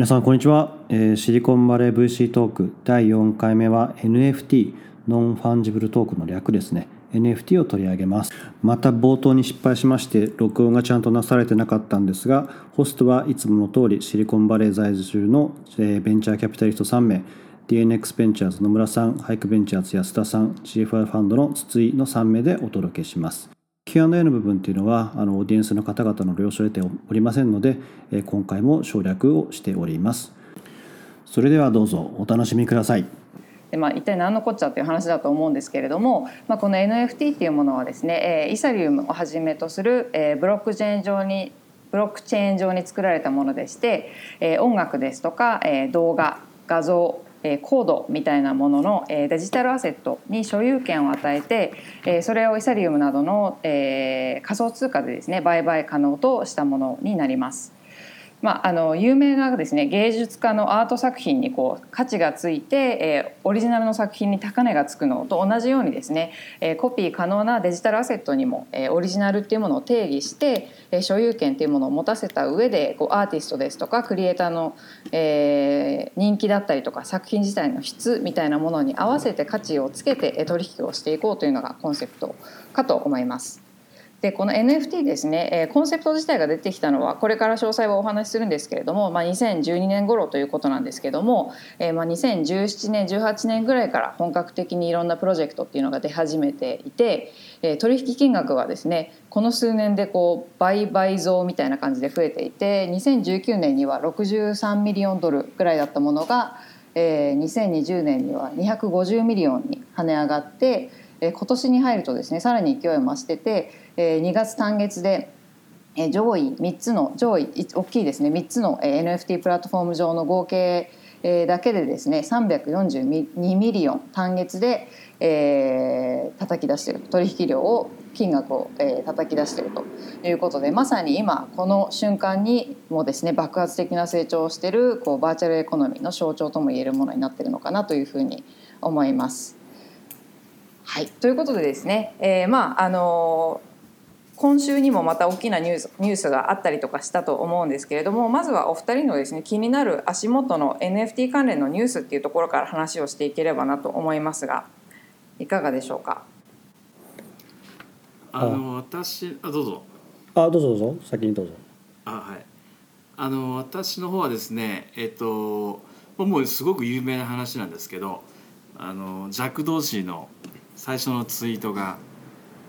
皆さんこんにちは、えシリコンバレー VC トーク第4回目は NFT non-fungible token の略ですね。NFT を取り上げます。また冒頭に失敗しまして録音がちゃんとなされてなかったんですがホストはいつもの通りシリコンバレー在住の、えベンチャーキャピタリスト3名 DNX ベンチャーズ野村さん、ハイクベンチャーズ安田さん、GFR ファンドの筒井の3名でお届けします。Q&A の部分っていうのはあのオーディエンスの方々の了承を得ておりませんので、今回も省略をしております。それではどうぞお楽しみください。でまあ、一体何のこっちゃっていう話だと思うんですけれども、まあ、この NFT っていうものはですね、えーイサリウムをはじめとする、えーブロックチェーン上にブロックチェーン上に作られたものでして、えー音楽ですとか、えー動画画像えコードみたいなもののえデジタルアセットに所有権を与えてえそれをイサリウムなどのえ仮想通貨でですね売買可能としたものになります。まあ、あの有名なですね芸術家のアート作品にこう価値がついて、えーオリジナルの作品に高値がつくのと同じようにですね、えーコピー可能なデジタルアセットにも、えーオリジナルっていうものを定義して、えー所有権っていうものを持たせた上でこうアーティストですとかクリエイターの、えー人気だったりとか作品自体の質みたいなものに合わせて価値をつけてえー取引をしていこうというのがコンセプトかと思います。でこの NFT ですね、えーコンセプト自体が出てきたのはこれから詳細はお話しするんですけれども、まあ、2012年頃ということなんですけども、えーまあ、2017年18年ぐらいから本格的にいろんなプロジェクトっていうのが出始めていて、えー取引金額はですねこの数年でこう倍倍増みたいな感じで増えていて2019年には63ミリオンドルぐらいだったものが、えー2020年には250ミリオンに跳ね上がって、えー今年に入るとですねさらに勢いを増してて、えー2月単月で上位3つの上位大きいですね。3つの NFT プラットフォーム上の合計だけでですね342ミリオン単月で、えー叩き出している取引量を金額を、えー叩き出していると。いうことでまさに今この瞬間にもですね爆発的な成長をしているこうバーチャルエコノミーの象徴とも言えるものになっているのかなというふうに思います。はい、ということでですね、えーまああの今週にもまた大きなニュースニュースがあったりとかしたと思うんですけれどもまずはお二人のですね気になる足元の NFT 関連のニュースっていうところから話をしていければなと思いますがいかがでしょうか？あの私あどうぞ。あどうぞどうぞ。先にどうぞ。あはい。あの私の方はですねえっともうすごく有名な話なんですけどあのジャック・ドーシーの最初のツイートが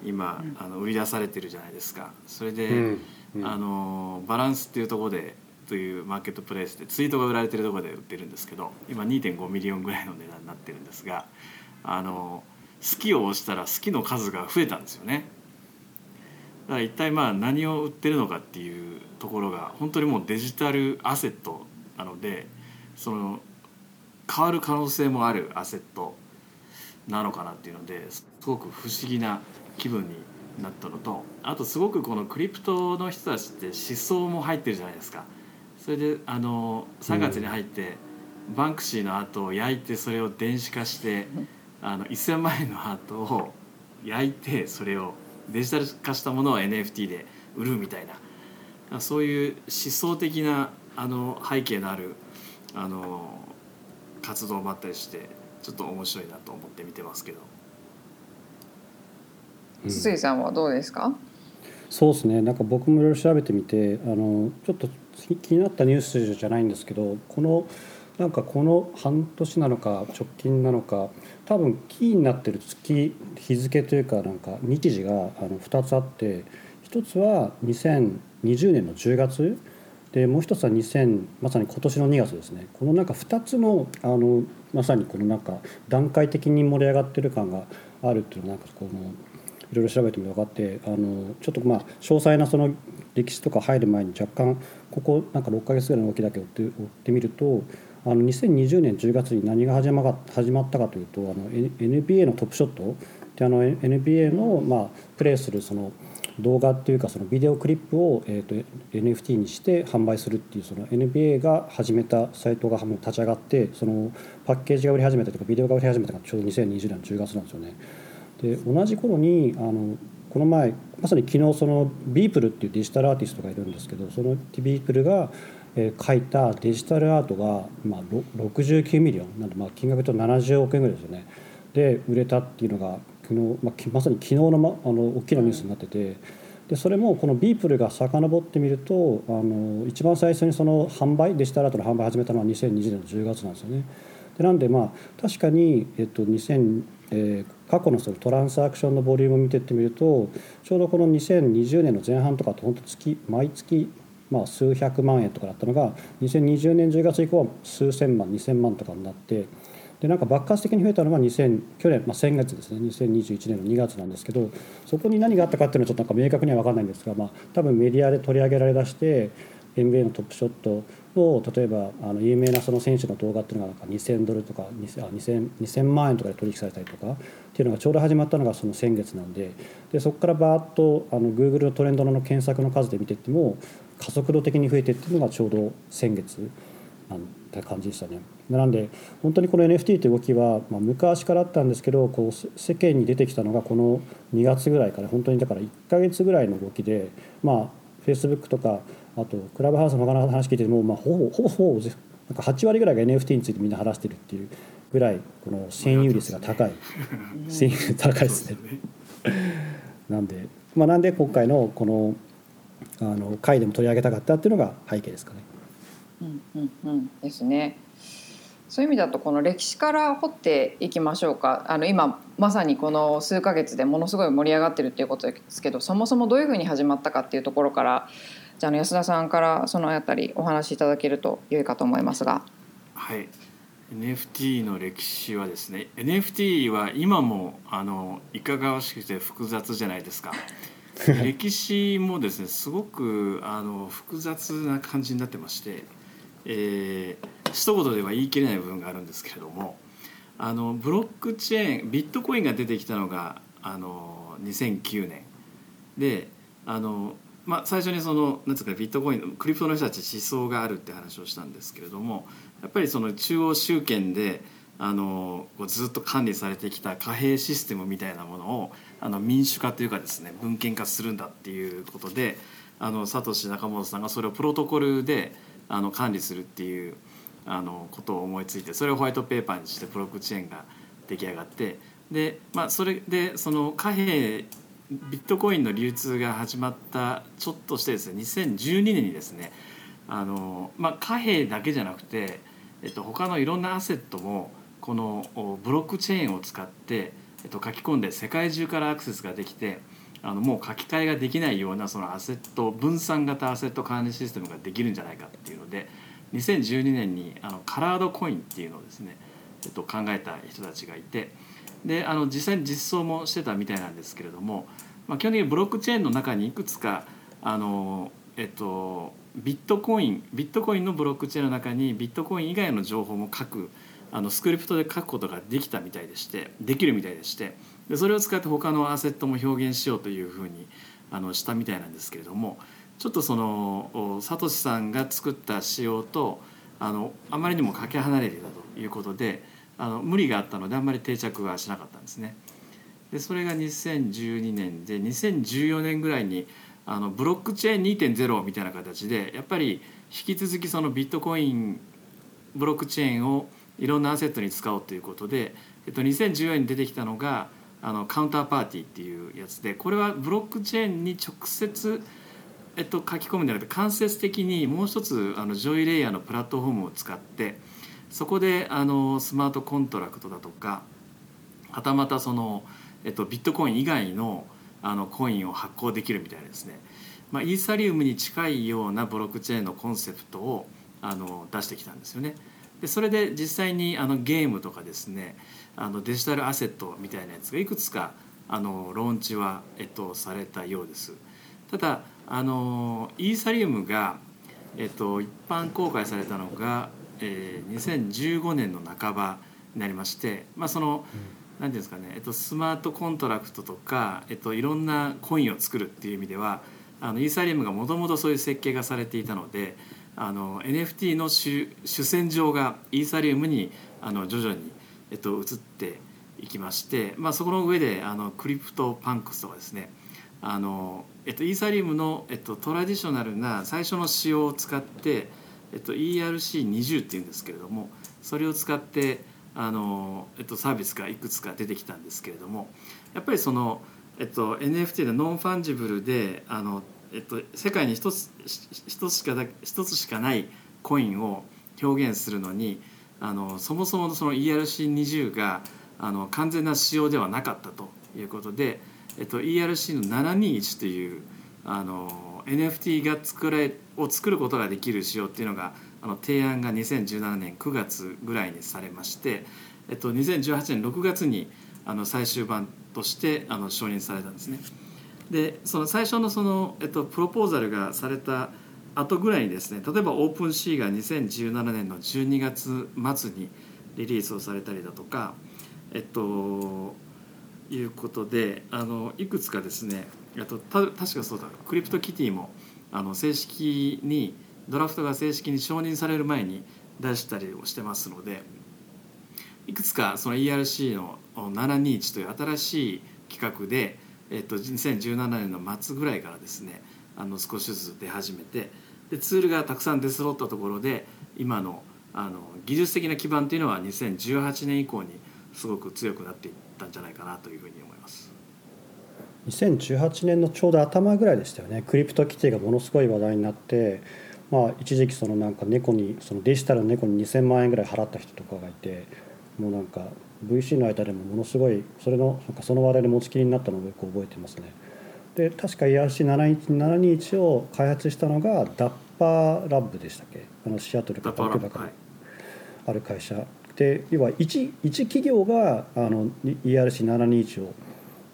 今、あの売り出されてるじゃないですか。それで、うん。うん。あの Valuables っていうところでというマーケットプレイスでツイートが売られてるところで売ってるんですけど今2.5ミリオンぐらいの値段になってるんですがあの好きを押したら好きの数が増えたんですよね。だから一体まあ何を売ってるのかっていうところが本当にもうデジタルアセットなのでその変わる可能性もあるアセットなのかなっていうのですごく不思議な気分になったのとあとすごくこのクリプトの人たちって思想も入ってるじゃないですか。それであの3月に入って、バンクシーのアートを焼いてそれを電子化してあの1,000万円のアートを焼いてそれをデジタル化したものを NFT で売るみたいなそういう思想的なあの背景のあるあの活動もあったりしてちょっと面白いなと思って見てますけど。筒井さんはどうですか？そうですね。なんか僕もいろいろ調べてみてあのちょっと気気になったニュースじゃないんですけどこのなんかこの半年なのか直近なのか多分キーになってる月日付というかなんか日時があの2つあって一つは2020年の10月でもう一つは2000まさに今年の2月ですね。このなんか2つのあのまさにこのなんか段階的に盛り上がってる感があるっていうのはなんかこのいろいろ調べてみて分かってあのちょっとまあ詳細なその歴史とか入る前に若干ここなんか6ヶ月ぐらいの動きだけ追って追ってみるとあの2020年10月に何が始まったかというとあの NBA のトップショットであの NBA のまあプレーするその動画っていうかそのビデオクリップを、えー、と NFT にして販売するっていうその NBA が始めたサイトが立ち上がってそのパッケージが売り始めたとかビデオが売り始めたのがちょうど2020年の10月なんですよね。で同じ頃にあのこの前まさに昨日そのビープルっていうデジタルアーティストがいるんですけどそのビープルが、えー描いたデジタルアートが、まあ、ろ69ミリオン。なんでまあ金額と70億円ぐらいですよね。で売れたっていうのが昨日、まあき、まさに昨日の,、ま、あの大きなニュースになってて。でそれもこのビープルが遡ってみるとあの一番最初にその販売デジタルアートの販売を始めたのは2020年の10月なんですよね。でなんでまあ確かに、えっと2000えー過去のその transaction のボリュームを見てってみるとちょうどこの2020年の前半とかと本当月毎月まあ数百万円とかだったのが2020年10月以降は数千万2,000万とかになってでなんか爆発的に増えたのが2000去年、まあ、先月ですね2021年の2月なんですけどそこに何があったかっていうのはちょっとなんか明確には分かんないんですが、まあ、多分メディアで取り上げられだして NBA のトップショットを例えばあの有名なその選手の動画っていうのがなんか2000ドルとか 2000, 2000, 万円とかで取引されたりとかっていうのがちょうど始まったのがその先月なんででそこからバーッとあの Google のトレンドの検索の数で見ていっても加速度的に増えてっていうのがちょうど先月なんて感じでしたね。なんで本当にこの NFT って動きは、まあ、昔からあったんですけどこう世間に出てきたのがこの2月ぐらいから本当にだから1ヶ月ぐらいの動きでまあ Facebook とかあとクラブハウスの他の話聞いてても、まあ、ほぼほぼほぼなんか8割ぐらいが NFT についてみんな話してるっていうぐらいこの占有率が高い 占有率高いですね。なんで、まあ、なんで今回のこのあの回でも取り上げたかったっていうのが背景ですかね。うんうんうんですね。そういう意味だとこの歴史から掘っていきましょうかあの今まさにこの数ヶ月でものすごい盛り上がってるっていうことですけどそもそもどういうふうに始まったかっていうところからじゃああの安田さんからそのあたりお話しいただけると良いかと思いますが。はい。NFT の歴史はですね NFT は今もあのいかがわしくて複雑じゃないですか。歴史もですねすごくあの複雑な感じになってまして、えー、一言では言い切れない部分があるんですけれどもあのブロックチェーンビットコインが出てきたのがあの2009年であの、まあ、最初にそのなんうかビットコインのクリプトの人たち思想があるって話をしたんですけれどもやっぱりその中央集権であのずっと管理されてきた貨幣システムみたいなものをあの民主化というかですね文献化するんだっていうことであのサトシ仲本さんがそれをプロトコルであの管理するっていうあのことを思いついてそれをホワイトペーパーにしてブロックチェーンが出来上がってで、まあ、それでその貨幣ビットコインの流通が始まったちょっとしてですね2012年にですねあの、まあ、貨幣だけじゃなくて、えっと、他のいろんなアセットもこのブロックチェーンを使って、えっと、書き込んで世界中からアクセスができてあのもう書き換えができないようなそのアセット分散型アセット管理システムができるんじゃないかっていうので2012年にあのカラードコインっていうのをですね、えっと、考えた人たちがいてであの実際に実装もしてたみたいなんですけれども、まあ、基本的にブロックチェーンの中にいくつかあの、えっと、ビットコインビットコインのブロックチェーンの中にビットコイン以外の情報も書くあのスクリプトで書くことができたみたいでしてできるみたいでしてでそれを使って他のアセットも表現しようというふうにあのしたみたいなんですけれどもちょっとそのサトシさんが作った仕様とあのあまりにもかけ離れていたということであの無理があったのであんまり定着はしなかったんですね。でそれが2012年で2014年ぐらいにあのブロックチェーン2.0みたいな形でやっぱり引き続きそのビットコインブロックチェーンをいろんなアセットに使おうということで、えっと、2014年に出てきたのがあのカウンターパーティーっていうやつでこれはブロックチェーンに直接、えっと、書き込むんじゃなくて間接的にもう一つあの上位レイヤーのプラットフォームを使ってそこであのスマートコントラクトだとかはたまたその、えっと、ビットコイン以外のあのコインを発行できるみたいなですね、まあ、イーサリウムに近いようなブロックチェーンのコンセプトをあの出してきたんですよね。でそれで実際にあのゲームとかですねあのデジタルアセットみたいなやつがいくつかあのローンチは、えっと、されたようです。ただあのイーサリウムが、えっと、一般公開されたのが、えー、2015年の半ばになりまして、まあ、その、なんていうんですかね、えっと、スマートコントラクトとか、えっと、いろんなコインを作るっていう意味ではあのイーサリウムがもともとそういう設計がされていたのであの NFT の主主戦場がイーサリウムにあの徐々に、えっと、移っていきまして、まあ、そこの上であのクリプトパンクスとかですねあの、えっと、イーサリウムの、えっと、トラディショナルな最初の仕様を使ってえっと、ERC20 っていうんですけれどもそれを使ってあの、えっと、サービスがいくつか出てきたんですけれどもやっぱりその、えっと、NFT の non-fungible であの、えっと、世界に一つ一つしか一つしかないコインを表現するのにあのそもそものその ERC20 があの完全な仕様ではなかったということで、えっと、ERC の721というあの NFT が作れを作ることができる仕様っていうのがあの提案が2017年9月ぐらいにされまして、えっと、2018年6月にあの最終版としてあの承認されたんですね。でその最初のその、えっと、プロポーザルがされた後ぐらいにですね例えばオープンシーが2017年の12月末にリリースをされたりだとかえっということであのいくつかですねとた確かそうだクリプトキティもあの正式にドラフトが正式に承認される前に出したりをしてますのでいくつかその ERC の721という新しい企画で、えっと、2017年の末ぐらいからですねあの少しずつ出始めてでツールがたくさん出揃ったところで今のあの技術的な基盤というのは2018年以降にすごく強くなっていったんじゃないかなというふうに思います。2018年のちょうど頭ぐらいでしたよね。クリプト規定がものすごい話題になって、まあ、一時期そのなんか猫にそのデジタルの猫に2,000万円ぐらい払った人とかがいてもうなんか VC の間でもものすごいそれのなんかその話題で持ちきりになったのをよく覚えてますね。で確か ERC721 を開発したのがダッパーラッブでしたっけ？あのシアトルかバンクーバーある会社。で要は一一企業があの ERC721 を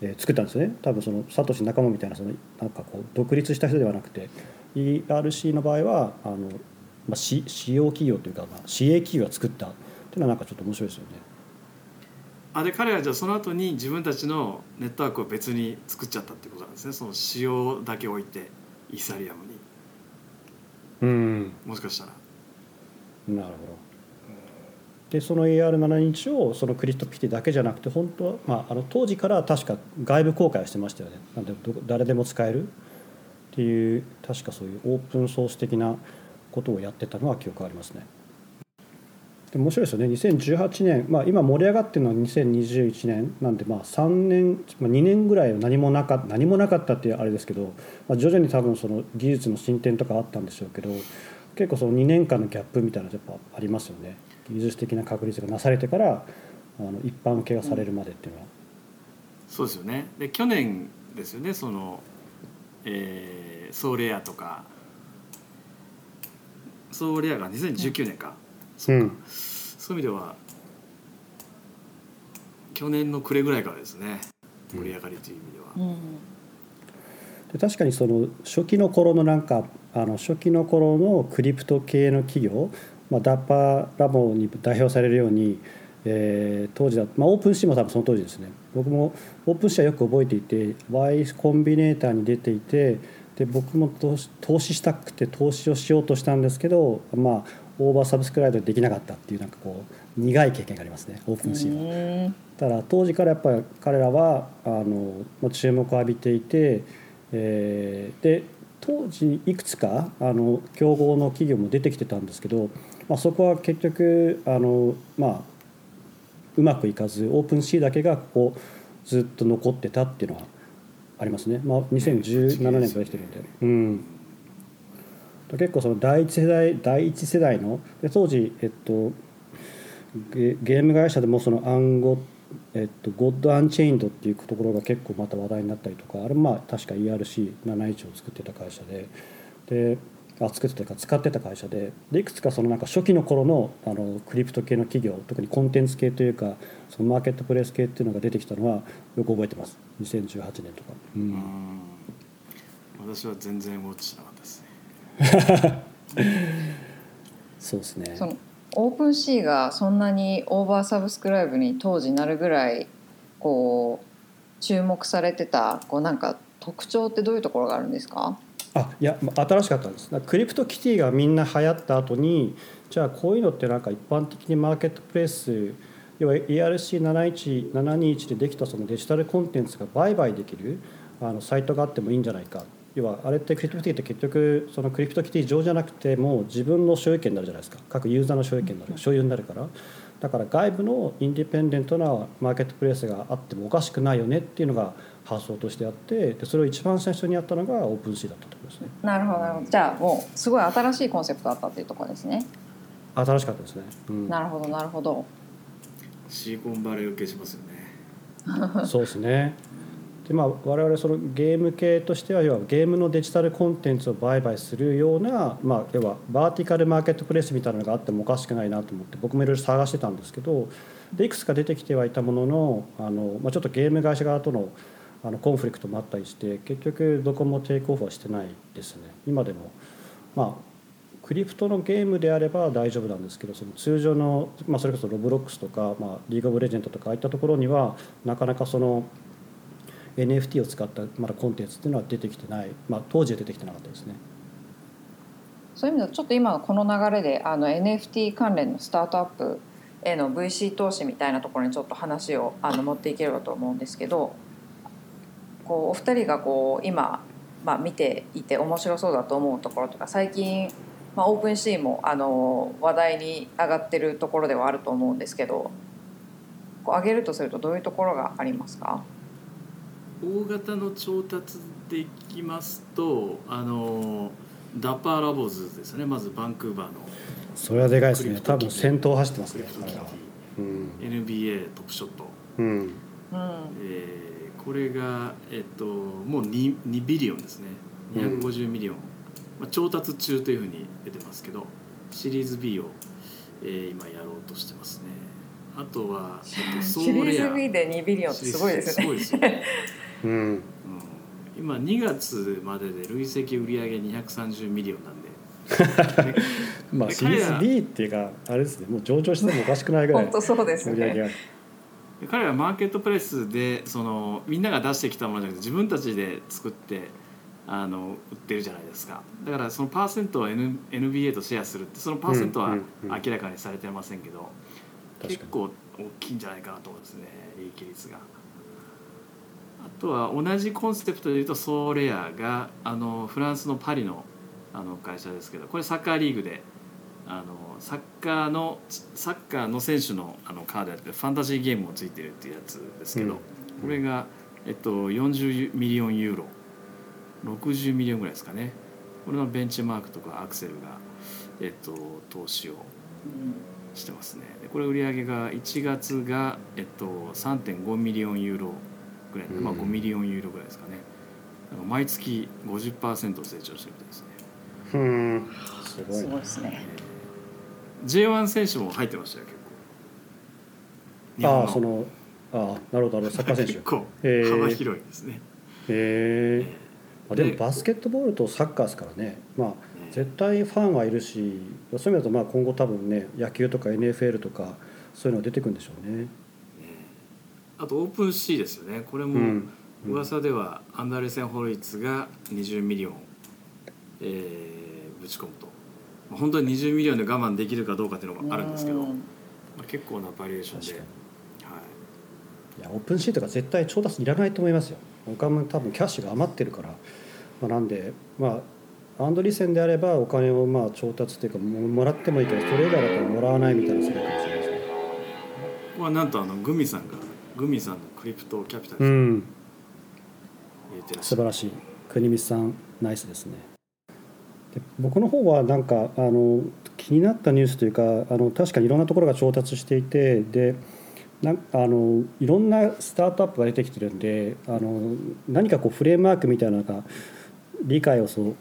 えー、作ったんですね。多分そのサトシ仲間みたいなそのなんかこう独立した人ではなくて ERC の場合はあの、まあ、使用企業というか、まあ、市営企業が作ったっていうのはなんかちょっと面白いですよね。あで彼はじゃあその後に自分たちのネットワークを別に作っちゃったってことなんですね。その仕様だけ置いてイーサリアムに。うん。もしかしたら。なるほどでその AR7 インチをそのクリストピティだけじゃなくて本当は、まあ、あの当時から確か外部公開してましたよね。なんで誰でも使えるっていう確かそういうオープンソース的なことをやってたのは記憶ありますね。で面白いですよね。2018年、まあ、今盛り上がってるのは2021年なんでまあ3年、まあ、2年ぐらいは何もなか何もなかったっていうあれですけど、まあ、徐々に多分その技術の進展とかあったんでしょうけど結構その2年間のギャップみたいなのやっぱありますよね。技術的な確立がなされてからあの一般受けがされるまでっていうのは、うん、そうですよね。で去年ですよねその、えー、ソーレアとか。ソーレアが2019年か、そうか、うん、そういう意味では去年の暮れぐらいからですね盛り上がりという意味では。うん。で確かにその初期の頃のなんかあの初期の頃のクリプト系の企業、まあ、ダッパーラボに代表されるように、えー、当時だ、まあ、オープンシーも多分その当時ですね僕もオープンシーはよく覚えていて Y コンビネーターに出ていてで僕も投資したくて投資をしようとしたんですけどまあ oversubscribed できなかったっていうなんかこう苦い経験がありますねオープンシーは。ただ当時からやっぱり彼らはあの注目を浴びていて、えー、で当時いくつかあの競合の企業も出てきてたんですけど、まあ、そこは結局あの、まあ、うまくいかずオープンシーだけがここずっと残ってたっていうのはありますね、まあ、2017年からできてるんで。うん。結構その第一世代第一世代ので当時、えっと、ゲーム会社でもその暗号えっと、ゴッド・アンチェインドっていうところが結構また話題になったりとかあれまあ確か ERC71 を作ってた会社で。で作ってたか使ってた会社ででいくつかそのなんか初期の頃のあのクリプト系の企業特にコンテンツ系というかそのマーケットプレイス系っていうのが出てきたのはよく覚えてます。2018年とか、うん、私は全然ウォッチしなかったですね。そうですね。オープンシーがそんなにオーバーサブスクライブに当時なるぐらいこう注目されてたこうなんか特徴ってどういうところがあるんですか？あいや新しかったんです。クリプトキティがみんな流行った後にじゃあこういうのってなんか一般的にマーケットプレイス要は ERC721 でできたそのデジタルコンテンツが売買できるあのサイトがあってもいいんじゃないか。要はあれってクリプトキティって結局そのクリプトキティ上じゃなくても自分の所有権になるじゃないですか。各ユーザーの所有権になる。所有になるから。だから外部のインディペンデントなマーケットプレイスがあってもおかしくないよねっていうのが発想としてあってでそれを一番最初にやったのがオープンシーだったところですね。なるほどなるほど。じゃあもうすごい新しいコンセプトだったっていうところですね、新しかったですね、うん、なるほどなるほど。シリコンバレー受けしますよね。そうですね。でまあ我々そのゲーム系としては要はゲームのデジタルコンテンツを売買するような、まあ、要はバーティカルマーケットプレイスみたいなのがあってもおかしくないなと思って僕もいろいろ探してたんですけどでいくつか出てきてはいたもののあの、まあ、ちょっとゲーム会社側とのあのコンフリクトもあったりして結局どこもテイクオフはしてないですね今でもまあクリプトのゲームであれば大丈夫なんですけどその通常の、まあ、それこそロブロックスとか、まあ、リーグ・オブ・レジェンドとかああいったところにはなかなかその NFT を使ったまだコンテンツっていうのは出てきてない、まあ、当時は出てきてなかったですね。そういう意味ではちょっと今のこの流れであの NFT 関連のスタートアップへの VC 投資みたいなところにちょっと話をあの持っていければと思うんですけどこうお二人がこう今、まあ、見ていて面白そうだと思うところとか最近、まあ、オープンシーもあの話題に上がってるところではあると思うんですけどこう上げるとするとどういうところがありますか？大型の調達でいきますとあのダッパーラボズですね。まずバンクーバーのそれはでかいですね。多分先頭走ってますねうん。NBA トップショット、うん。うん。えーこれが、えっと、もう 2, 2ビリオンですね。250ミリオン、まあ、調達中というふうに出てますけどシリーズ B を、えー今やろうとしてますね。あとは、えっと、ソーレアシリーズ B で2ビリオンってすごいですね。すごいですよ。ねうん。うん。今2月までで累積売上230ミリオンなんで。まあシリーズ B っていうかあれですね。もう上場してもおかしくないぐらい本当そうですね。売り上げが。で彼らはマーケットプレイスでそのみんなが出してきたものじゃなくて自分たちで作ってあの売ってるじゃないですか。だからそのパーセントを、N、NBA とシェアするってそのパーセントは明らかにされてませんけど、結構大きいんじゃないかなと思うんですね利益率が。あとは同じコンセプトでいうとソーレアがあのフランスのパリのあの会社ですけどこれサッカーリーグであのサッカーのサッカーの選手のあのカードやってファンタジーゲームもついてるっていうやつですけど、うん。これが、えっと、40ミリオンユーロ60ミリオンぐらいですかね。これのベンチマークとかアクセルが、えっと、投資をしてますね。でこれ売上が1月が、えっと、3.5ミリオンユーロぐらいで、まあ、うん5ミリオンユーロぐらいですかね。毎月50%成長してるみたいですね。うん。すごいなすごいですね J1 選手も入ってましたよ結構。ああそのああなるほどなるほどサッカー選手。結構幅広いですね、へえまあ、でもでバスケットボールとサッカーですからね。まあね。絶対ファンはいるしそういう意味だとまあ今後多分ね野球とか NFL とかそういうのが出てくるんでしょうね。ね。あとオープンシーですよね。これもうん。噂ではアンドリーセン・ホロウィッツが20ミリオン、えーぶち込むと。まあ本当に20ミリオンで我慢できるかどうかっていうのもあるんですけど、まうん。あ、結構なバリュエーションで。はい。いやオープンシーとか絶対調達いらないと思いますよ。他も多分キャッシュが余ってるから、まあ、なんでまあアンドリーセンであればお金をまあ調達っていうかももらってもいいけどそれ以外だったらもらわないみたいな世界かもしれないですね。ここはなんとあのグミさんがグミさんのクリプトキャピタルさんうん。素晴らしい。国光さんナイスですね。で僕の方はなんかあの気になったニュースというかあの確かにいろんなところが調達していてでなあのいろんなスタートアップが出てきてるんであの何かこうフレームワークみたいなのが理解をそう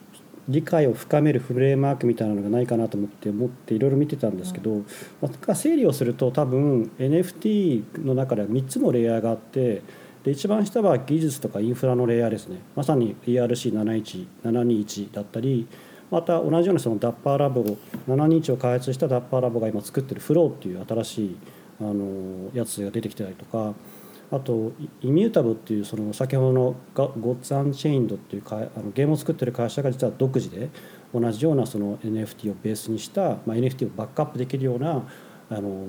理解を深めるフレームワークみたいなのがないかなと思って思っていろいろ見てたんですけど、まあ整理をすると多分 NFT の中では3つのレイヤーがあってで一番下は技術とかインフラのレイヤーですね。まさに ERC71721 だったりまた同じようなそのダッパーラボ721を開発したダッパーラボが今作ってるフローっていう新しいあのやつが出てきてたりとかあとイミュータブっていうその先ほどのゴッツ・アンチェインドっていうかあのゲームを作ってる会社が実は独自で同じようなその NFT をベースにした、まあ、NFT をバックアップできるようなあの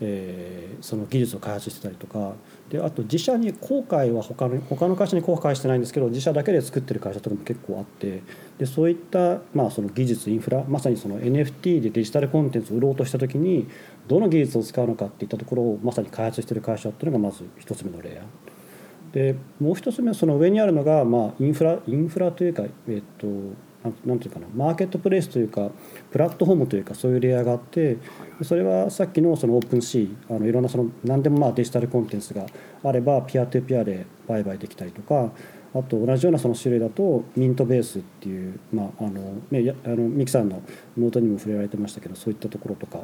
えー、その技術を開発してたりとかであと自社に公開は他の他の会社に公開してないんですけど自社だけで作ってる会社とかも結構あってでそういった、まあ、その技術インフラまさにその NFT でデジタルコンテンツを売ろうとした時にどの技術を使うのかっていったところをまさに開発してる会社っていうのがまず一つ目のレイヤー。でもう一つ目はその上にあるのが、まあ、インフラインフラというか、えっと、なんていうかなマーケットプレイスというかプラットフォームというかそういうレイヤーがあってそれはさっきのそのオープンシーあのいろんなその何でもまあデジタルコンテンツがあればピアトゥピアで売買できたりとかあと同じようなその種類だとミントベースっていう、まああのね、あのミキさんのノートにも触れられてましたけどそういったところとか。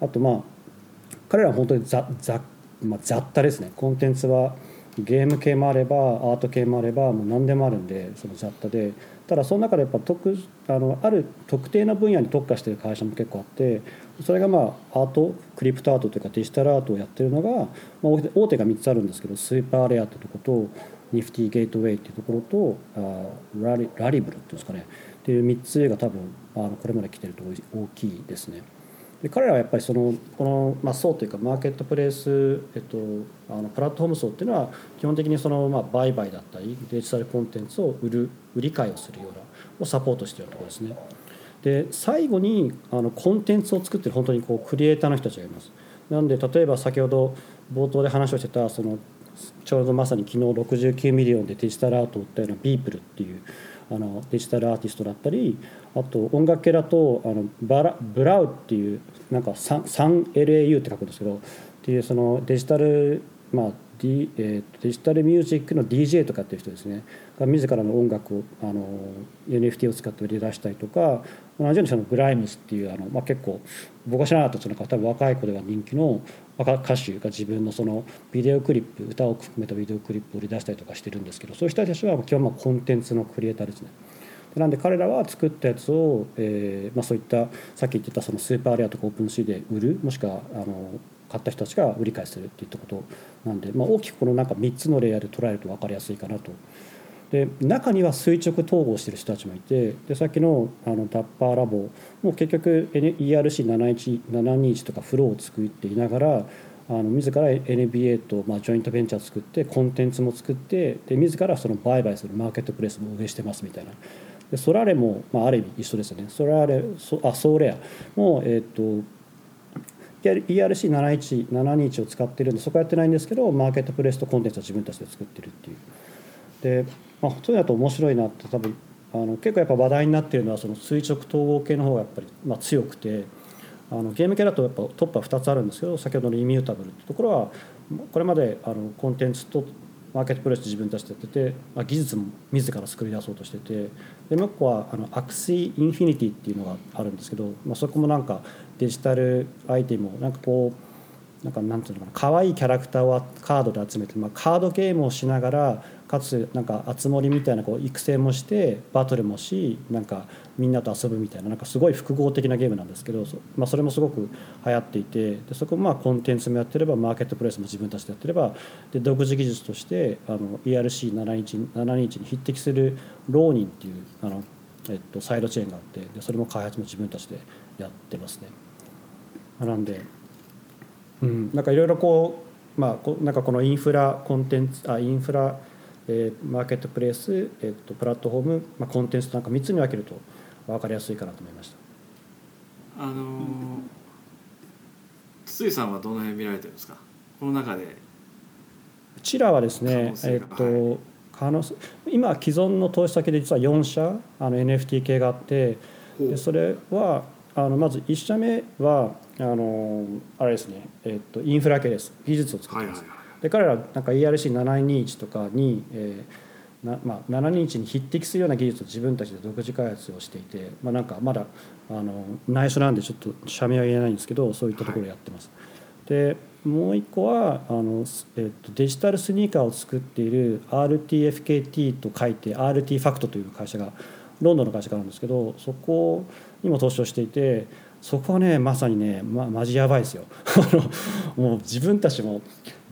あとまあ彼らは本当にざざ、まあ、雑多ですね。コンテンツはゲーム系もあればアート系もあればもう何でもあるんでその雑多で。ただその中でやっぱ特あのある特定な分野に特化している会社も結構あってそれがまあアートクリプトアートというかデジタルアートをやってるのが、まあ、大手が3つあるんですけどスーパーレアってとことニフティゲートウェイっていうところとあラリラリブルっていうんですかねっていう3つが多分あのこれまで来てると大きいですね。で彼らはやっぱりそのこの、まあ、層というかマーケットプレイス、えっと、あのプラットフォーム層っていうのは基本的にその、まあ、売買だったりデジタルコンテンツを売る売り買いをするようなをサポートしているところですね。で最後にあのコンテンツを作ってる本当にこうクリエイターの人たちがいます。なんで例えば先ほど冒頭で話をしてたそのちょうどまさに昨日69ミリオンでデジタルアートを売ったようなビープルっていうあのデジタルアーティストだったりあと音楽系だとあのバラブラウっていうなんか 3LAU って書くんですけどっていうそのデジタルまあ D えー、デジタルミュージックの DJ とかっていう人ですね。が自らの音楽をあの NFT を使って売り出したりとか同じようにそのグライムスっていうあの、まあ、結構僕が知らなかったその多分若い子では人気の歌手が自分のそのビデオクリップ歌を含めたビデオクリップを売り出したりとかしてるんですけどそういう人たちは基本まあコンテンツのクリエイターですね。なんで彼らは作ったやつを、えーまあ、そういったさっき言ってたそのスーパーレアとかオープンシーで売るもしくはあの買った人たちが売り買いするっていったことなんで、まあ、大きくこのなんか3つのレイヤーで捉えると分かりやすいかなと。で中には垂直統合してる人たちもいてでさっきのあのダッパーラボも結局 ERC721 とかフローを作っていながらあの自ら NBA とまあジョイントベンチャー作ってコンテンツも作ってで自らその売買するマーケットプレスも運営してますみたいな。でソラーレも、まあ、ある意味一緒ですよね。ソラーレソあソーレア。も、えっ、ー、と ERC71721 を使ってるんでそこはやってないんですけどマーケットプレスとコンテンツは自分たちで作ってるっていう。で、まあ、そういうのだと面白いなって多分あの結構やっぱ話題になってるのはその垂直統合系の方がやっぱり、まあ、強くてあのゲーム系だとやっぱトップは2つあるんですけど先ほどのイミュータブルってところはこれまであのコンテンツとマーケットプレイス自分たちでやってて、まあ、技術も自ら作り出そうとしててでもう一個はあのアクシーインフィニティっていうのがあるんですけど、まあ、そこもなんかデジタルアイテムをなんかこうなんかなんていうのかな可愛いキャラクターをカードで集めて、まあ、カードゲームをしながらかつなんかあつ森みたいなこう育成もしてバトルもしなんかみんなと遊ぶみたいななんかすごい複合的なゲームなんですけどそ,、まあ、それもすごく流行っていてでそこまあコンテンツもやってればマーケットプレイスも自分たちでやってればで独自技術としてあの ERC721 に匹敵するローニンっていうあの、えっと、サイドチェーンがあってでそれも開発も自分たちでやってますね。なんで、うん、なんかいろいろこうまあ、なんかこのインフラコンテンツあインフラえー、マーケットプレイス、えー、とプラットフォーム、まあ、コンテンツなんか3つに分けると分かりやすいかなと思いました。あのー、筒井さんはどの辺見られてるんですか？この中で。うちらはですねえっ、ー、と可能今既存の投資先で実は4社あの NFT 系があってでそれはあのまず1社目はあのあれですね、えっと、インフラ系です。技術を作ってます、はいはいで彼らなんか ERC721 とかに、えーなまあ、721に匹敵するような技術を自分たちで独自開発をしていて、まあ、なんかまだあの内緒なんでちょっと社名は言えないんですけどそういったところをやってます。はい、でもう一個はあの、えー、とデジタルスニーカーを作っている RTFKT と書いて RT ファクトという会社がロンドンの会社があるんですけどそこにも投資をしていてそこはねまさにね、ま、マジやばいですよ。もう自分たちも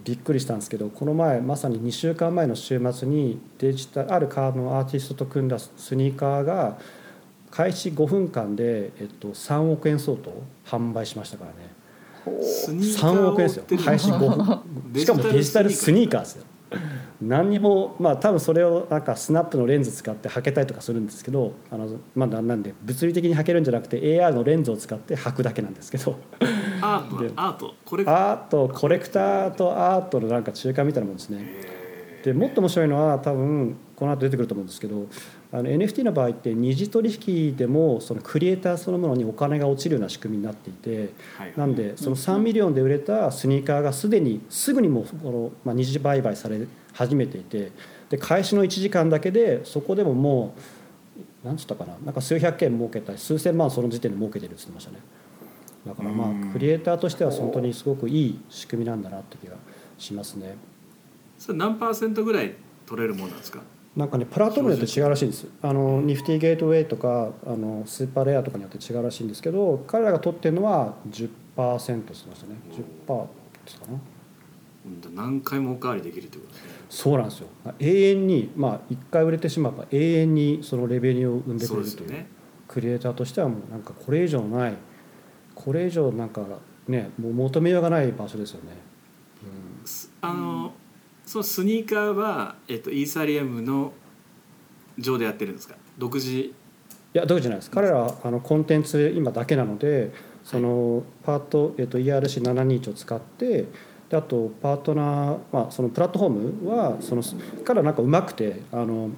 びっくりしたんですけどこの前まさに2週間前の週末にデジタルあるカードのアーティストと組んだスニーカーが開始5分間で、えっと、3億円相当販売しましたからね。スニーカー3億円ですよ。開始5分。しかもデジタルスニーカーですよ 何にもまあ多分それをなんかスナップのレンズ使って履けたりとかするんですけどあの、まあ、ななんで物理的に履けるんじゃなくて AR のレンズを使って履くだけなんですけど。アートアート。コレクター。とアートのなんか中間みたいなもんですねでもっと面白いのは多分この後出てくると思うんですけどあの NFT の場合って二次取引でもそのクリエイターそのものにお金が落ちるような仕組みになっていてはい。なんでその3ミリオンで売れたスニーカーがすでにすぐにもうこの、まあ、二次売買され始めていてで開始の1時間だけでそこでももうなんつったかななんか数百件儲けたり数千万その時点で儲けてるって言ってましたね。だからまうん。あクリエイターとしては本当にすごくいい仕組みなんだなって気がしますねそれ何パーセントぐらい取れるもんなんですか？なんかねプラットフォームによって違うらしいんです。あのニフティゲートウェイとかあのスーパーレアとかによって違うらしいんですけど彼らが取ってるのは10%って言ってましたね。10%ですかな。うん何回もおかわりできるってことですね。そうなんですよ。永遠にまあ一回売れてしまえば永遠にそのレベニューを生んでくれるというね。クリエイターとしてはもうなんかこれ以上ないこれ以上なんかねもう求めようがない場所ですよね、すあのそのスニーカーは、えっと、イーサリアムの上でやってるんですか？独自？いや独自じゃないです。彼らはあのコンテンツ今だけなのでそのパート、えっと、ERC721 を使ってであとパートナー、まあ、そのプラットフォームはその彼らなんかうまくてあの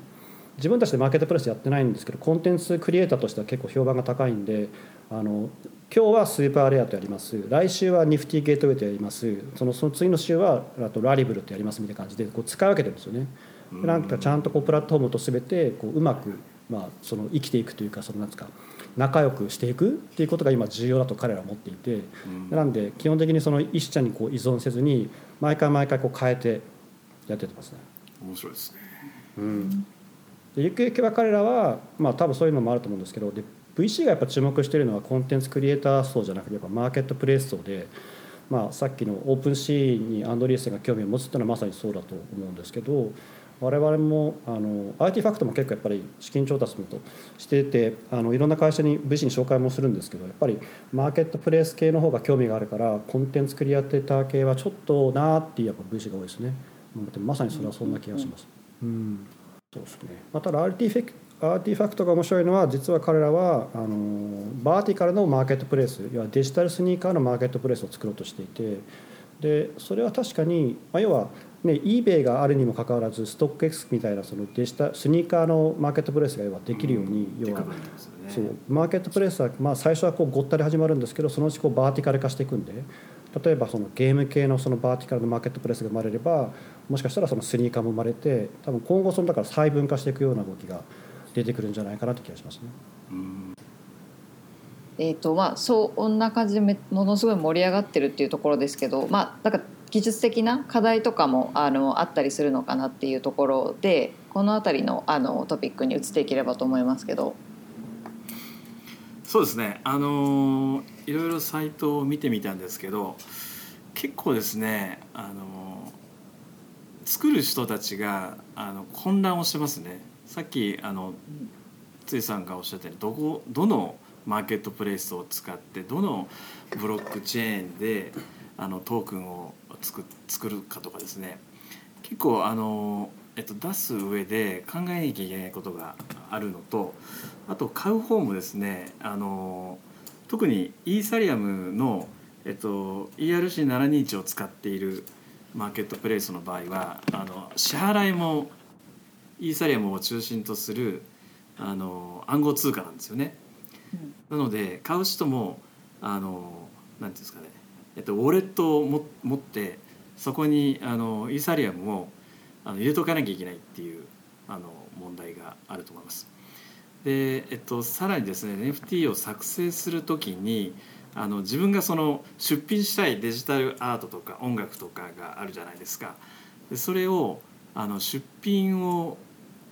自分たちでマーケットプレイスやってないんですけどコンテンツクリエイターとしては結構評判が高いんであの今日はスーパーレアとやります。来週はニフティゲートウェイとやります。そのその次の週はあとラリブルとやりますみたいな感じでこう使い分けてるんですよね。でなんかちゃんとこうプラットフォームと全てこううまく、まあ、その生きていくというかそのなんですか仲良くしていくっていうことが今重要だと彼らは思っていて。うん。なんで基本的にその一社にこう依存せずに毎回毎回こう変えてやってってますね。面白いですね。うん、でゆくゆくは彼らはまあ多分そういうのもあると思うんですけどで VC がやっぱ注目しているのはコンテンツクリエイター層じゃなくてやっぱマーケットプレイス層で、まあ、さっきのオープンシーにアンドリーセンが興味を持つっていうのはまさにそうだと思うんですけど我々もあの IT ファクトも結構やっぱり資金調達もとしていてあのいろんな会社に VC に紹介もするんですけどやっぱりマーケットプレイス系の方が興味があるからコンテンツクリエイター系はちょっとなーっていうやっぱ VC が多いですね。まさにそれはそんな気がします。うんそうですね。まあ、ただアーティフェクアーティファクトが面白いのは実は彼らはあのバーティカルのマーケットプレイス要はデジタルスニーカーのマーケットプレイスを作ろうとしていてでそれは確かに、まあ、要は、ね、eBay があるにもかかわらずストック X みたいなそのデジタスニーカーのマーケットプレイスが要はできるように、要はでかくなってますよね。そう。マーケットプレイスは、まあ、最初はこうごったり始まるんですけどそのうちこうバーティカル化していくんで例えばそのゲーム系のそのバーティカルのマーケットプレイスが生まれればもしかしたらそのスニーカーも生まれて多分今後そのだから細分化していくような動きが出てくるんじゃないかなって気がしますね。うんえーとまあ、そんな感じでめものすごい盛り上がってるっていうところですけど、まあ、なんか技術的な課題とかもあのあったりするのかなっていうところでこの辺りのあのトピックに移っていければと思いますけど。そうですねあのーいろいろサイトを見てみたんですけど結構ですねあのー作る人たちがあの混乱をしてますねさっきあのついさんがおっしゃったようにどこどのマーケットプレイスを使ってどのブロックチェーンであのトークンを作作るかとかですね。結構あの、えっと、出す上で考えなきゃいけないことがあるのとあと買う方もですねあの特にイーサリアムの、えっと、ERC721 を使っているマーケットプレイスの場合はあの支払いもイーサリアムを中心とするあの暗号通貨なんですよね。なので買う人もあのなんていうんですかね、えっと、ウォレットをも持ってそこにあのイーサリアムをあの入れとかなきゃいけないっていうあの問題があると思います。で、えっと、さらにですね NFT を作成する時にあの自分がその出品したいデジタルアートとか音楽とかがあるじゃないですか。でそれをあの出品を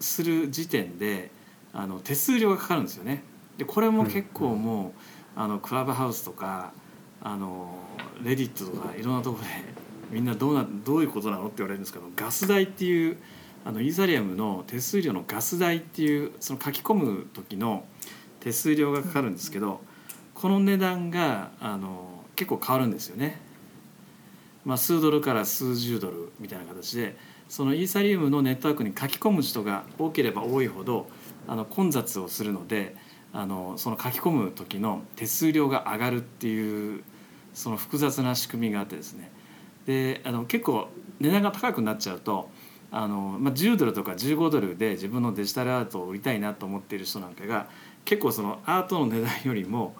する時点であの手数料がかかるんですよね。でこれも結構もう、あのクラブハウスとかあのレディットとかいろんなところでみんなどうなどういうことなの？って言われるんですけどガス代っていうあのイーサリアムの手数料のガス代っていうその書き込む時の手数料がかかるんですけどこの値段があの結構変わるんですよね。まあ、数ドルから数十ドルみたいな形でそのイーサリウムのネットワークに書き込む人が多ければ多いほどあの混雑をするのであのその書き込む時の手数料が上がるっていうその複雑な仕組みがあってですね。であの結構値段が高くなっちゃうとあの、まあ、10ドルとか15ドルで自分のデジタルアートを売りたいなと思っている人なんかが結構そのアートの値段よりも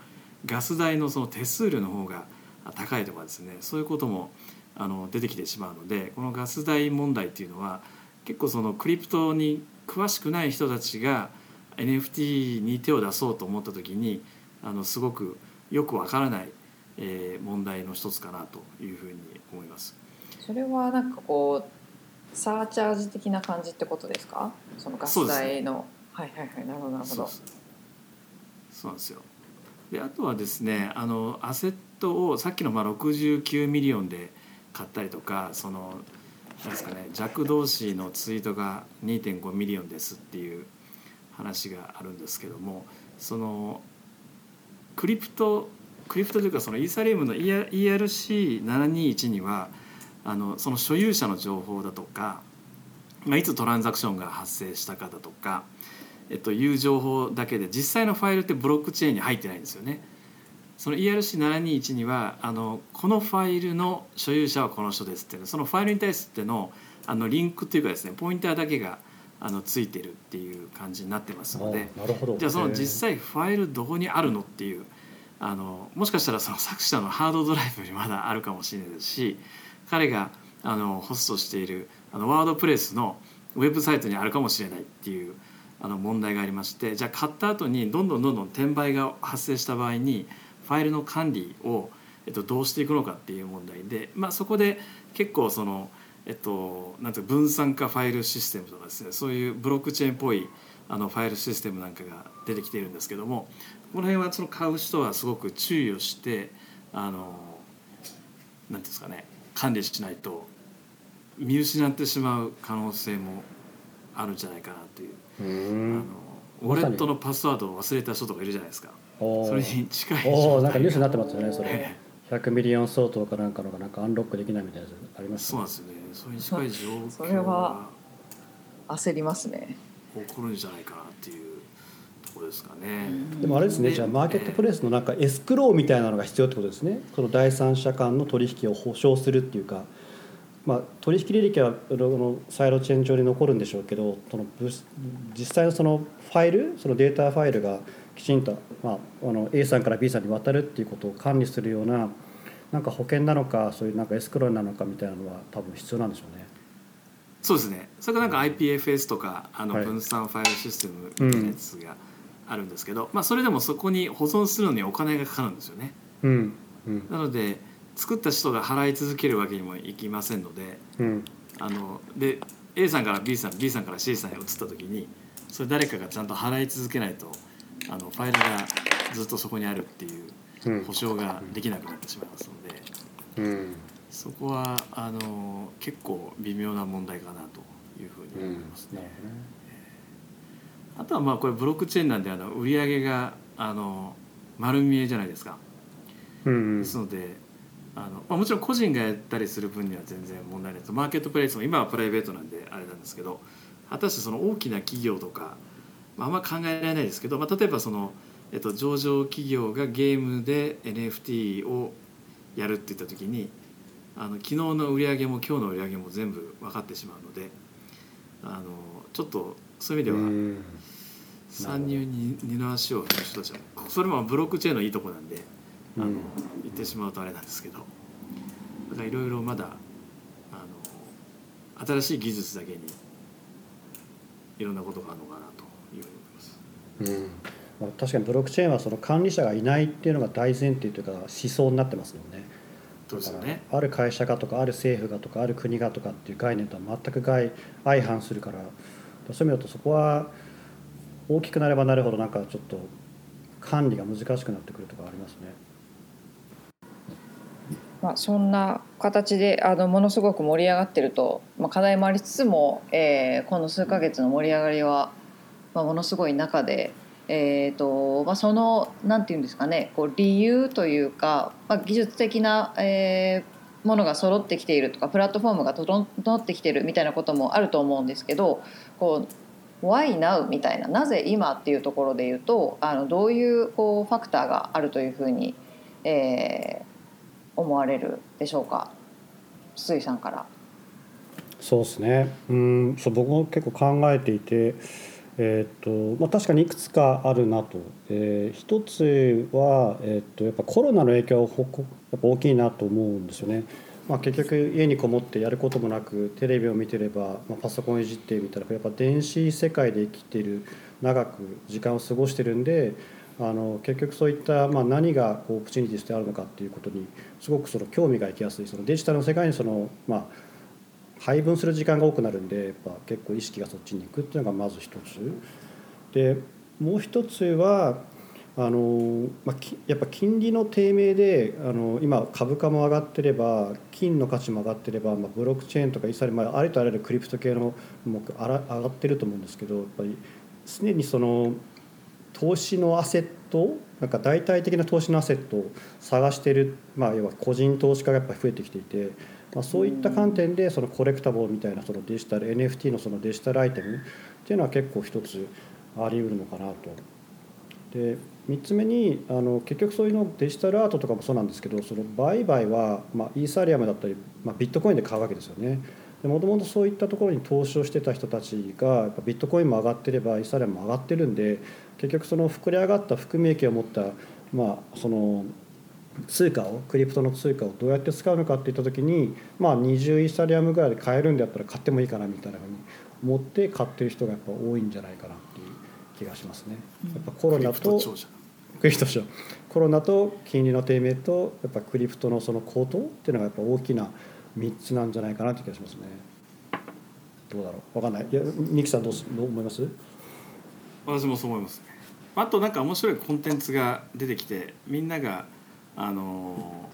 ガス代のその手数料の方が高いとかですねそういうこともあの出てきてしまうのでこのガス代問題っていうのは結構そのクリプトに詳しくない人たちが NFT に手を出そうと思った時にあのすごくよくわからない、えー、問題の一つかなというふうに思います。それはなんかこうサーチャージ的な感じってことですか？そのガス代の、はいはいはい。なるほどなるほど。そうなんですよ。であとはですねあのアセットをさっきのまあ69ミリオンで買ったりとかそのなんですかね弱同士のツイートが2.5ミリオンですっていう話があるんですけどもそのクリプトクリプトというかそのイーサリウムの ERC721 にはあのその所有者の情報だとか、まあ、いつトランザクションが発生したかだとか、えっと、いう情報だけで実際のファイルってブロックチェーンに入ってないんですよね。その ERC721 にはあのこのファイルの所有者はこの人ですっていうそのファイルに対してのあのリンクというかですねポインターだけがあのついてるっていう感じになってますのでじゃあその実際ファイルどこにあるのっていうあのもしかしたらその作者のハードドライブにまだあるかもしれないですし彼があのホストしているあのワードプレスのウェブサイトにあるかもしれないっていうあの問題がありましてじゃあ買った後にどんどんどんどん転売が発生した場合にファイルの管理を、えっと、どうしていくのかっていう問題で、まあ、そこで結構その、えっと、なんていう分散化ファイルシステムとかですねそういうブロックチェーンっぽいあのファイルシステムなんかが出てきているんですけどもこの辺はその買う人はすごく注意をしてあのなんていうんですかね管理しないと見失ってしまう可能性もあるんじゃないかなという。あのウォレットのパスワードを忘れた人とかいるじゃないですか。それに近いおなんかニュースになってますよねそれ。100ミリオン相当かなんかのがなんかアンロックできないみたいなやつあります、ね、そうなんですよね。それに近い状況それは焦りますね。起こるんじゃないかなっていうところですかね。でもあれですね、じゃあマーケットプレイスのなんかエスクローみたいなのが必要ってことですね。その第三者間の取引を保証するっていうかまあ、取引履歴はのサイロチェーン上に残るんでしょうけどその実際のそのファイルそのデータファイルがきちんと、まあ、あの A さんから B さんに渡るっていうことを管理するようななんか保険なのかそういうなんかエスクローなのかみたいなのは多分必要なんでしょうね。そうですねそれがなんか IPFS とかあの分散ファイルシステムみたいなやつがあるんですけど、はいうん、まあ、それでもそこに保存するのにお金がかかるんですよね。うんうん、なので作った人が払い続けるわけにもいきませんので、うん、あので A さんから B さん B さんから C さんへ移った時にそれ誰かがちゃんと払い続けないとあのファイルがずっとそこにあるっていう保証ができなくなってしまいますので、うん、そこはあの結構微妙な問題かなというふうに思いますね。うん、あとはまあこれブロックチェーンなんであの売り上げがあの丸見えじゃないですか。うん、ですのであの、まあ、もちろん個人がやったりする分には全然問題ないです。マーケットプレイスも今はプライベートなんであれなんですけど果たしてその大きな企業とかあんま考えられないですけど、まあ、例えばその、えっと、上場企業がゲームで NFT をやるって言った時にあの昨日の売り上げも今日の売り上げも全部分かってしまうのであのちょっとそういう意味では参入に二の足を踏む人たちはそれもブロックチェーンのいいとこなんであの、言ってしまうとあれなんですけど。だからいろいろまだあの新しい技術だけにいろんなことがあるのかなうん。まあ、確かにブロックチェーンはその管理者がいないっていうのが大前提というか思想になってますもんね。そうですね、ある会社がとかある政府がとかある国がとかっていう概念とは全く外相反するからそういう意味だとそこは大きくなればなるほどなんかちょっと管理が難しくなってくるとかありますね。まあ、そんな形であのものすごく盛り上がってると、まあ、課題もありつつも、えー、この数か月の盛り上がりはまあ、ものすごい中で、えーとまあ、その何て言うんですかねこう理由というか、まあ、技術的な、えー、ものが揃ってきているとかプラットフォームが整ってきているみたいなこともあると思うんですけどこう Why now? みたいななぜ今っていうところで言うとあのどういうこうファクターがあるというふうに、えー、思われるでしょうか？筒井さんから。そうですねうんそう僕も結構考えていて。えーとまあ、確かにいくつかあるなと、えー、一つは、えーと、やっぱコロナの影響はやっぱ大きいなと思うんですよね。まあ、結局家にこもってやることもなくテレビを見てれば、まあ、パソコンいじってみたらやっぱ電子世界で生きている長く時間を過ごしてるんであの結局そういった、まあ、何がこうオプチュニティとしてあるのかっていうことにすごくその興味がいきやすい。そのデジタルの世界にその、まあ、配分する時間が多くなるんでやっぱ結構意識がそっちに行くっていうのがまず一つ。でもう一つはあの、まあ、やっぱ金利の低迷であの今株価も上がってれば金の価値も上がってれば、まあ、ブロックチェーンとかイサリ、まあ、ありとあらゆるクリプト系のも上がってると思うんですけどやっぱり常にその投資のアセットなんか代替的な投資のアセットを探してる、まあ、要は個人投資家がやっぱり増えてきていて。まあ、そういった観点でそのコレクタボーみたいなそのデジタル NFT のそのデジタルアイテムっていうのは結構一つあり得るのかなと。で3つ目にあの結局そういうのデジタルアートとかもそうなんですけどその売買は、まあ、イーサリアムだったり、まあ、ビットコインで買うわけですよね。もともとそういったところに投資をしてた人たちがやっぱビットコインも上がってればイーサリアムも上がってるんで結局その膨れ上がった含み益を持った、まあ、その通貨をクリプトの通貨をどうやって使うのかっていった時にまあ20イーサリアムぐらいで買えるんだったら買ってもいいかなみたいなふうに思って買ってる人がやっぱ多いんじゃないかなっていう気がしますね。やっぱコロナとクリプト商コロナと金利の低迷とやっぱクリプトのその高騰っていうのがやっぱ大きな3つなんじゃないかなって気がしますね。どうだろう。わかんない。いやミキさんどうどう思います？私もそう思います、ね、あとなんか面白いコンテンツが出てきてみんながあの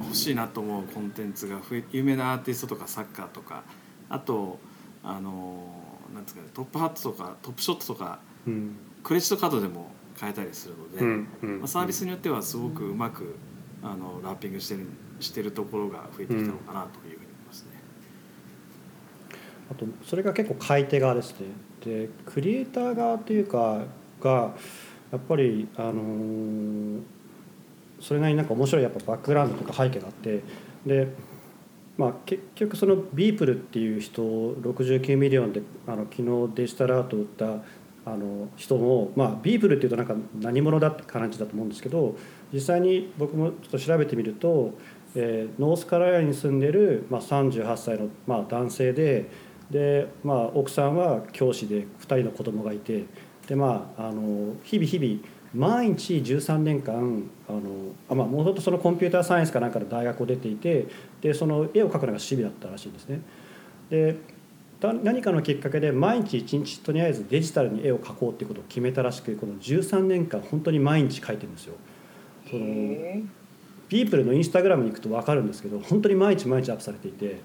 欲しいなと思うコンテンツが増え有名なアーティストとかサッカーとかあとあのなんですかねトップハットとかトップショットとか、うん、クレジットカードでも買えたりするので、うんうん、まあ、サービスによってはすごくうまくあのラッピングしてるしてるところが増えてきたのかなというふうに思いますね。あとそれが結構買い手側ですね。でクリエイター側というかがやっぱりあのーそれなりになんか面白いやっぱバックグラウンドとか背景があってで、まあ、結局そのビープルっていう人69ミリオンであの昨日デジタルアートを売ったあの人も、まあ、ビープルっていうとなんか何者だって感じだと思うんですけど実際に僕もちょっと調べてみると、えー、ノースカロライナに住んでる、まあ、38歳の、まあ、男性でで、まあ、奥さんは教師で2人の子供がいてで、まあ、あの日々日々毎日13年間あのあ、まあ、もともとそのコンピューターサイエンスかなんかの大学を出ていてでその絵を描くのが趣味だったらしいんですね。で何かのきっかけで毎日一日とりあえずデジタルに絵を描こうっていうことを決めたらしくこの13年間本当に毎日描いてるんですよ。そのピープルのインスタグラムに行くと分かるんですけど本当に毎日毎日アップされていて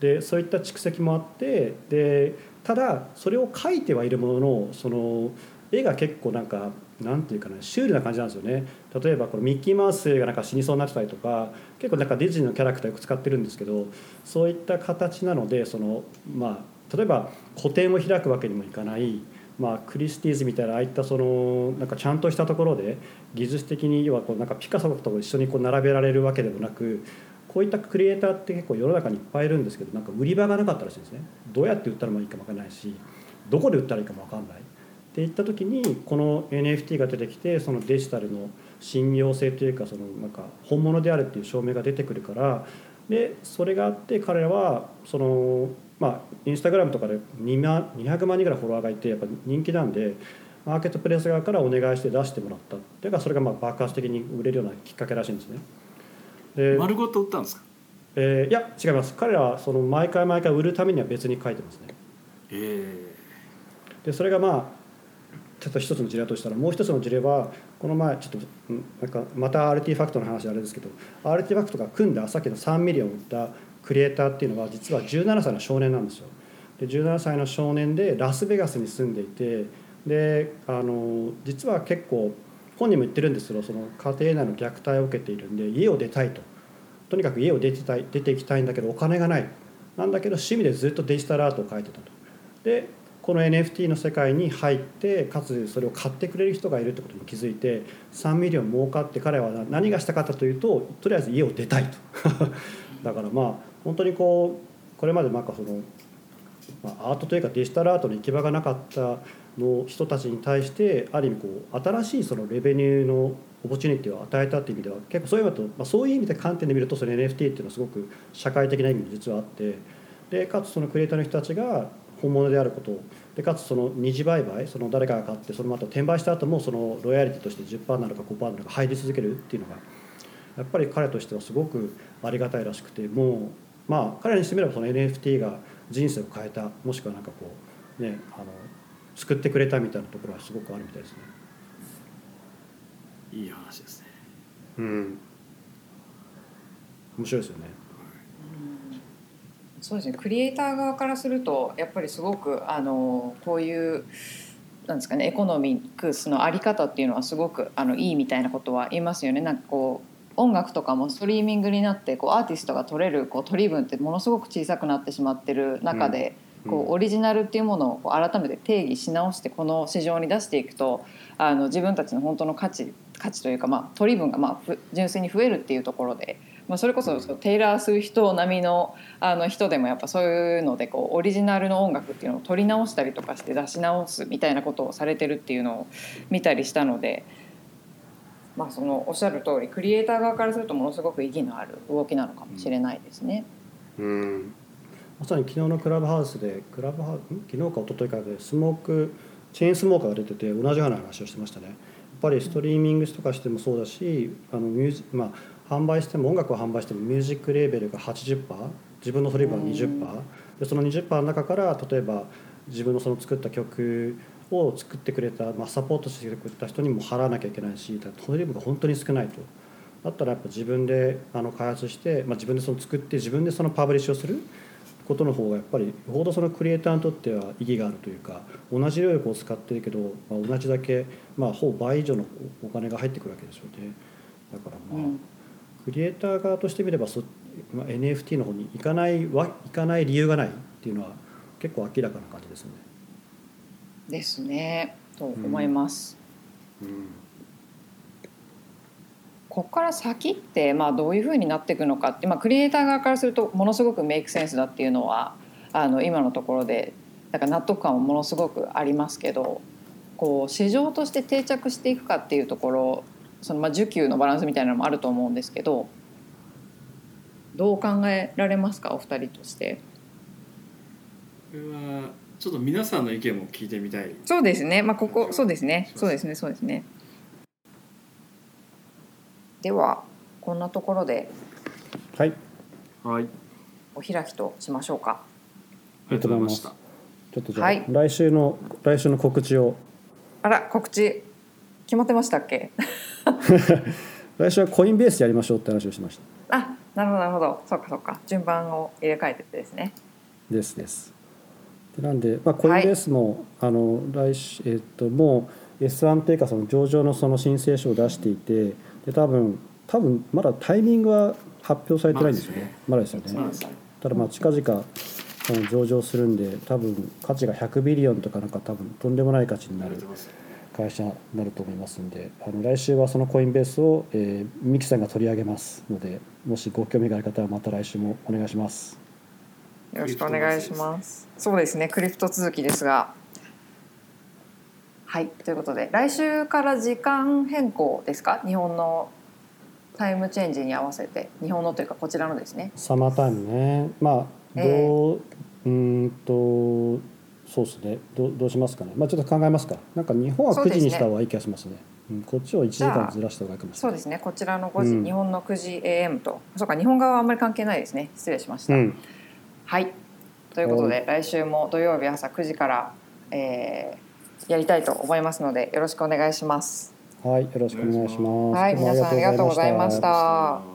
でそういった蓄積もあってでただそれを描いてはいるもののその絵が結構なんかなんていうかなシュールな感じなんですよね。例えばこのミッキーマウスがなんか死にそうになってたりとか結構なんかディズニーのキャラクターよく使ってるんですけどそういった形なのでそのまあ例えば個展を開くわけにもいかない。まあ、クリスティーズみたいなああいったそのなんかちゃんとしたところで技術的に要はこうなんかピカソと一緒にこう並べられるわけでもなくこういったクリエイターって結構世の中にいっぱいいるんですけどなんか売り場がなかったらしいですね。どうやって売ったらいいかも分からないしどこで売ったらいいかも分かんない。っていった時にこの NFT が出てきてそのデジタルの信用性というかそのなんか本物であるっていう証明が出てくるからでそれがあって彼らはそのまあインスタグラムとかで200万人ぐらいフォロワーがいてやっぱ人気なんでマーケットプレイス側からお願いして出してもらったっていうかそれがまあ爆発的に売れるようなきっかけらしいんですね。で丸ごと売ったんですか？えー、いや違います彼らはその毎回毎回売るためには別に描いてますね。えー、でそれがまあちょっと一つの事例としたらもう一つの事例はこの前ちょっとなんかまた RT ファクトの話あれですけど RT ファクトが組んださっきの3ミリオン売ったクリエイターっていうのは実は17歳の少年なんですよ。で17歳の少年でラスベガスに住んでいてであの実は結構本人も言ってるんですけどその家庭内の虐待を受けているんで家を出たいと。とにかく家を出てたい出ていきたいんだけどお金がない。なんだけど趣味でずっとデジタルアートを描いてたと。でこの NFT の世界に入ってかつそれを買ってくれる人がいるってことに気づいて3ミリオン儲かって彼は何がしたかったというととりあえず家を出たいと。だからまあ本当にこうこれまでなんかその、まあ、アートというかデジタルアートの行き場がなかったの人たちに対してある意味こう新しいそのレベニューのオポチュニティを与えたっていう意味では結構そういう意味と、まあ、そういう意味で観点で見るとその NFT っていうのはすごく社会的な意味も実はあってでかつそのクリエイターの人たちが本物であることでかつその二次売買その誰かが買ってそのまた転売した後もそのロイヤリティとして10%なのか5%なのか入り続けるっていうのがやっぱり彼としてはすごくありがたいらしくてもうまあ彼にしてみればその NFT が人生を変えたもしくはなんかこうねあの救ってくれたみたいなところはすごくあるみたいですね。いい話ですね。うん。面白いですよね。そうですねクリエイター側からするとやっぱりすごくあのこういうなんですかねエコノミックスのあり方っていうのはすごくあのいいみたいなことは言いますよねなんかこう音楽とかもストリーミングになってこうアーティストが取れるこう取り分ってものすごく小さくなってしまってる中で、こうオリジナルっていうものを改めて定義し直してこの市場に出していくとあの自分たちの本当の価値価値というか、まあ、取り分がまあふ純粋に増えるっていうところで、まあ、それこそテイラー・スウィフト並みのあの人でもやっぱそういうのでこうオリジナルの音楽っていうのを取り直したりとかして出し直すみたいなことをされてるっていうのを見たりしたので。まあ、そのおっしゃる通りクリエイター側からするとものすごく意義のある動きなのかもしれないですね。うん。まさに昨日のクラブハウスでクラブハウスん昨日か一昨日かでスモークチェーンスモーカーが出てて同じような話をしてましたね。やっぱりストリーミングとかしてもそうだしあのミュージまあ販売しても音楽を販売してもミュージックレーベルが80%自分の取り分は20%でその20%の中から例えば自分のその作った曲を作ってくれた、まあ、サポートしてくれた人にも払わなきゃいけないしだから取り分が本当に少ないと。だったらやっぱ自分であの開発して、まあ、自分でその作って自分でそのパブリッシュをすることの方がやっぱりよほどそのクリエイターにとっては意義があるというか同じ労力を使ってるけど、まあ、同じだけ、まあ、ほぼ倍以上のお金が入ってくるわけですよね。だからまあ、うんクリエイター側としてみればそ、まあ、NFT の方に行かないわ行かない理由がないっていうのは結構明らかな感じですね。ですねと思います。うんここから先ってまあどういうふうになっていくのかって、まあ、クリエイター側からするとものすごくメイクセンスだっていうのはあの今のところでなんか納得感もものすごくありますけどこう市場として定着していくかっていうところそのまあ需給のバランスみたいなのもあると思うんですけどどう考えられますか？お二人として。これはちょっと皆さんの意見も聞いてみたい。そうですね、まあ、ここそうですねそうですねそうですね。ではこんなところではいはい。お開きとしましょうか。ありがとうございました。ちょっとじゃあ、はい来週の来週の告知をあら告知決まってましたっけ？来週はコインベースやりましょうって話をしました。あなるほどなるほどそうかそうか順番を入れ替えててですねですです。でなんで、まあ、コインベースも、あの来週、えっと、もう S1 というかその上場のその申請書を出していてで多分多分まだタイミングは発表されてないんですよね。まだですよね。ただまあ近々その上場するんで多分価値が100ビリオンとかなんか多分とんでもない価値になる。会社になると思いますんであの来週はそのコインベースを、えー、ミキさんが取り上げますのでもしご興味がある方はまた来週もお願いします。よろしくお願いします。そうですね。クリプト続きですが。はい。ということで来週から時間変更ですか？日本のタイムチェンジに合わせて。日本のというかこちらのですね。サマータイムね。まあええ。どう、うーんとそうですね。どうどうしますかね。まあちょっと考えますか。なんか日本は9そうですね時にした方がいい気がしますね。うん、こっちを1時間ずらした方がいいかもしれないそうですね。こちらの5時、うん。日本の9時 AM と。そうか日本側はあんまり関係ないですね。失礼しました、うんはいということで来週も土曜日朝9時から、えーやりたいと思いますのでよろしくお願いします。はいよろしくお願いしますはい、皆さん。ありがとうございました